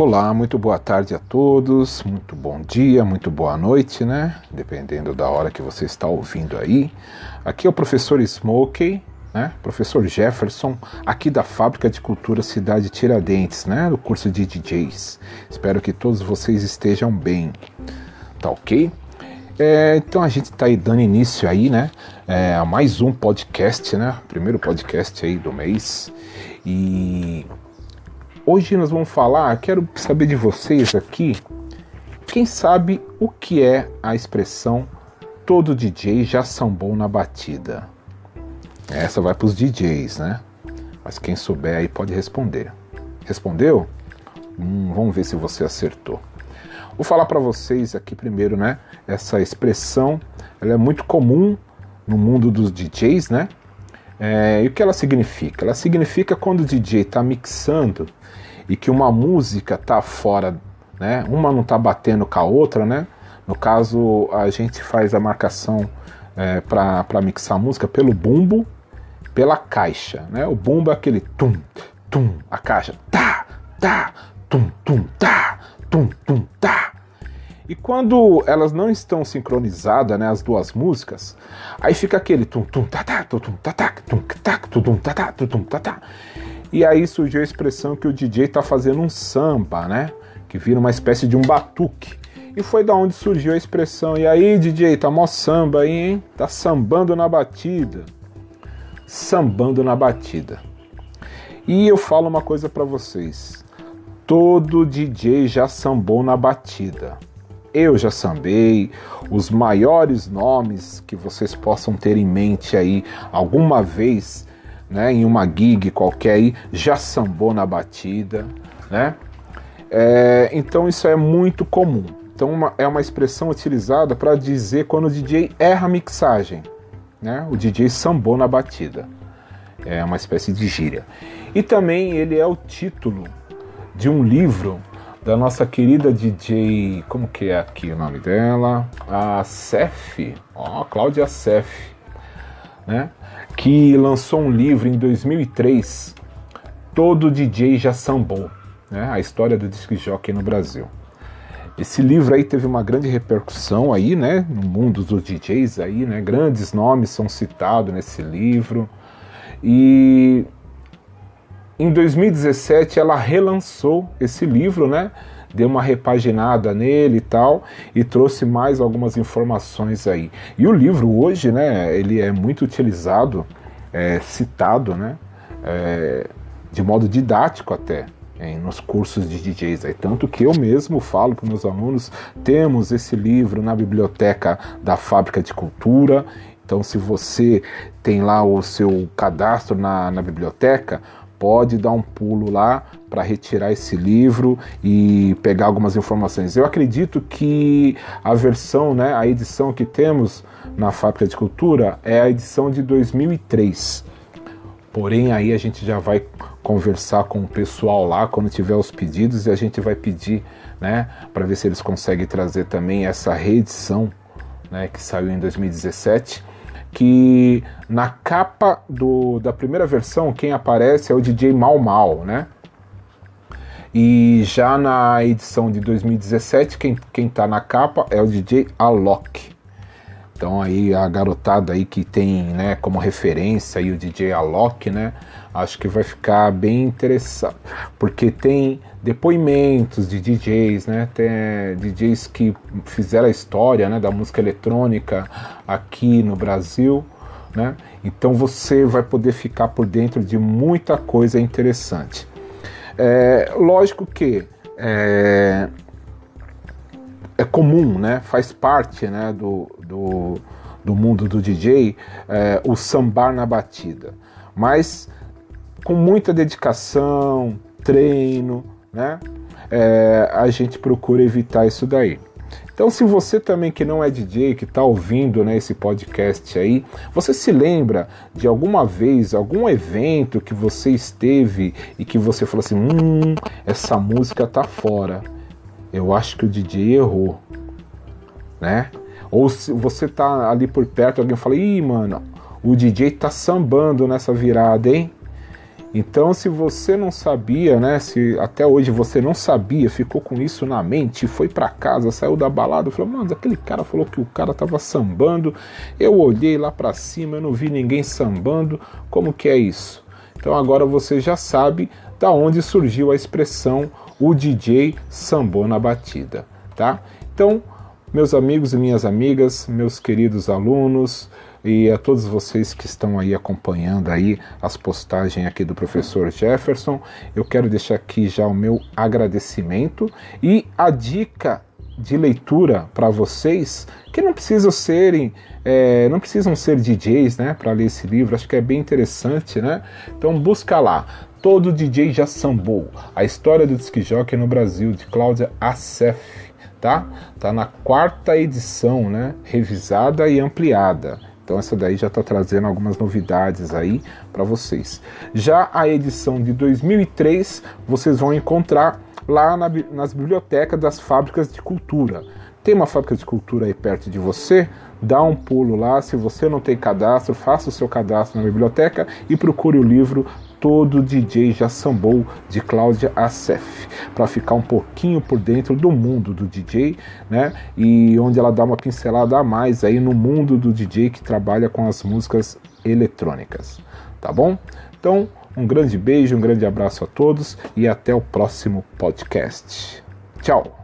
Olá, muito boa tarde a todos, muito bom dia, muito boa noite, né? Dependendo da hora que você está ouvindo aí. Aqui é o professor Smokey, né? Professor Jefferson, aqui da Fábrica de Cultura Cidade Tiradentes, né? Do curso de DJs. Espero que todos vocês estejam bem, tá ok? É, então a gente está aí dando início aí, né? É, a mais um podcast, né? Primeiro podcast aí do mês. E Hoje nós vamos falar, quero saber de vocês aqui, quem sabe o que é a expressão todo DJ já sambou na batida? Essa vai para os DJs, né? Mas quem souber aí pode responder. Respondeu? Hum, vamos ver se você acertou. Vou falar para vocês aqui primeiro, né? Essa expressão, ela é muito comum no mundo dos DJs, né? É, e o que ela significa? Ela significa quando o DJ está mixando e que uma música tá fora, né? Uma não tá batendo com a outra, né? No caso, a gente faz a marcação é, para mixar a música pelo bumbo, pela caixa, né? O bumbo é aquele tum, tum, a caixa tá, tá, tum, tum, tá, tum, tum, tá. E quando elas não estão sincronizadas, né, as duas músicas, aí fica aquele tum tum tá tá tum tum tá tá tum tá tum tá tá tum tá tá. E aí surgiu a expressão que o DJ está fazendo um samba, né? Que vira uma espécie de um batuque. E foi da onde surgiu a expressão. E aí, DJ, tá mó samba aí, hein? Tá sambando na batida. Sambando na batida. E eu falo uma coisa para vocês. Todo DJ já sambou na batida. Eu já sambei, os maiores nomes que vocês possam ter em mente aí alguma vez né, em uma gig qualquer aí, já sambou na batida, né? É, então isso é muito comum. Então uma, é uma expressão utilizada para dizer quando o DJ erra a mixagem, né? O DJ sambou na batida. É uma espécie de gíria. E também ele é o título de um livro da nossa querida DJ, como que é aqui o nome dela? A Cef, ó, Cláudia Cef, né? que lançou um livro em 2003, Todo DJ já sambou, né? a história do disc jockey no Brasil. Esse livro aí teve uma grande repercussão aí, né, no mundo dos DJs aí, né, grandes nomes são citados nesse livro. E em 2017 ela relançou esse livro, né, deu uma repaginada nele e tal, e trouxe mais algumas informações aí. E o livro hoje, né, ele é muito utilizado, é, citado, né, é, de modo didático até, nos cursos de DJs. Aí, tanto que eu mesmo falo para meus alunos, temos esse livro na biblioteca da Fábrica de Cultura, então se você tem lá o seu cadastro na, na biblioteca, pode dar um pulo lá para retirar esse livro e pegar algumas informações. Eu acredito que a versão, né, a edição que temos na Fábrica de Cultura é a edição de 2003. Porém, aí a gente já vai conversar com o pessoal lá quando tiver os pedidos e a gente vai pedir, né, para ver se eles conseguem trazer também essa reedição, né, que saiu em 2017 que na capa do, da primeira versão quem aparece é o DJ Mal Mal, né? E já na edição de 2017 quem, quem tá na capa é o DJ Alok. Então aí a garotada aí que tem, né, como referência aí o DJ Alok, né? Acho que vai ficar bem interessante, porque tem depoimentos de DJs, né? Tem DJs que fizeram a história, né, da música eletrônica aqui no Brasil, né? Então você vai poder ficar por dentro de muita coisa interessante. É, lógico que é, é comum, né? Faz parte, né, do, do, do mundo do DJ é, o sambar na batida, mas com muita dedicação, treino, né? É, a gente procura evitar isso daí. Então, se você também que não é DJ, que está ouvindo né, esse podcast aí, você se lembra de alguma vez, algum evento que você esteve e que você falou assim: hum, essa música tá fora. Eu acho que o DJ errou, né? Ou se você tá ali por perto, alguém fala: ih, mano, o DJ tá sambando nessa virada, hein? Então, se você não sabia, né? Se até hoje você não sabia, ficou com isso na mente, foi para casa, saiu da balada, falou: "Mano, aquele cara falou que o cara tava sambando". Eu olhei lá para cima, eu não vi ninguém sambando. Como que é isso? Então agora você já sabe da onde surgiu a expressão o DJ sambou na batida, tá? Então, meus amigos e minhas amigas, meus queridos alunos, e a todos vocês que estão aí acompanhando aí as postagens aqui do professor Jefferson. Eu quero deixar aqui já o meu agradecimento e a dica de leitura para vocês que não precisam serem é, não precisam ser DJs né para ler esse livro acho que é bem interessante né? Então busca lá. Todo DJ já sambou. A história do disc jockey no Brasil de Cláudia Assef tá? Tá na quarta edição né? Revisada e ampliada. Então essa daí já está trazendo algumas novidades aí para vocês. Já a edição de 2003 vocês vão encontrar lá na, nas bibliotecas das fábricas de cultura. Tem uma fábrica de cultura aí perto de você? Dá um pulo lá. Se você não tem cadastro, faça o seu cadastro na biblioteca e procure o livro todo DJ já sambou de Cláudia Assef, para ficar um pouquinho por dentro do mundo do DJ, né? E onde ela dá uma pincelada a mais aí no mundo do DJ que trabalha com as músicas eletrônicas, tá bom? Então, um grande beijo, um grande abraço a todos e até o próximo podcast. Tchau!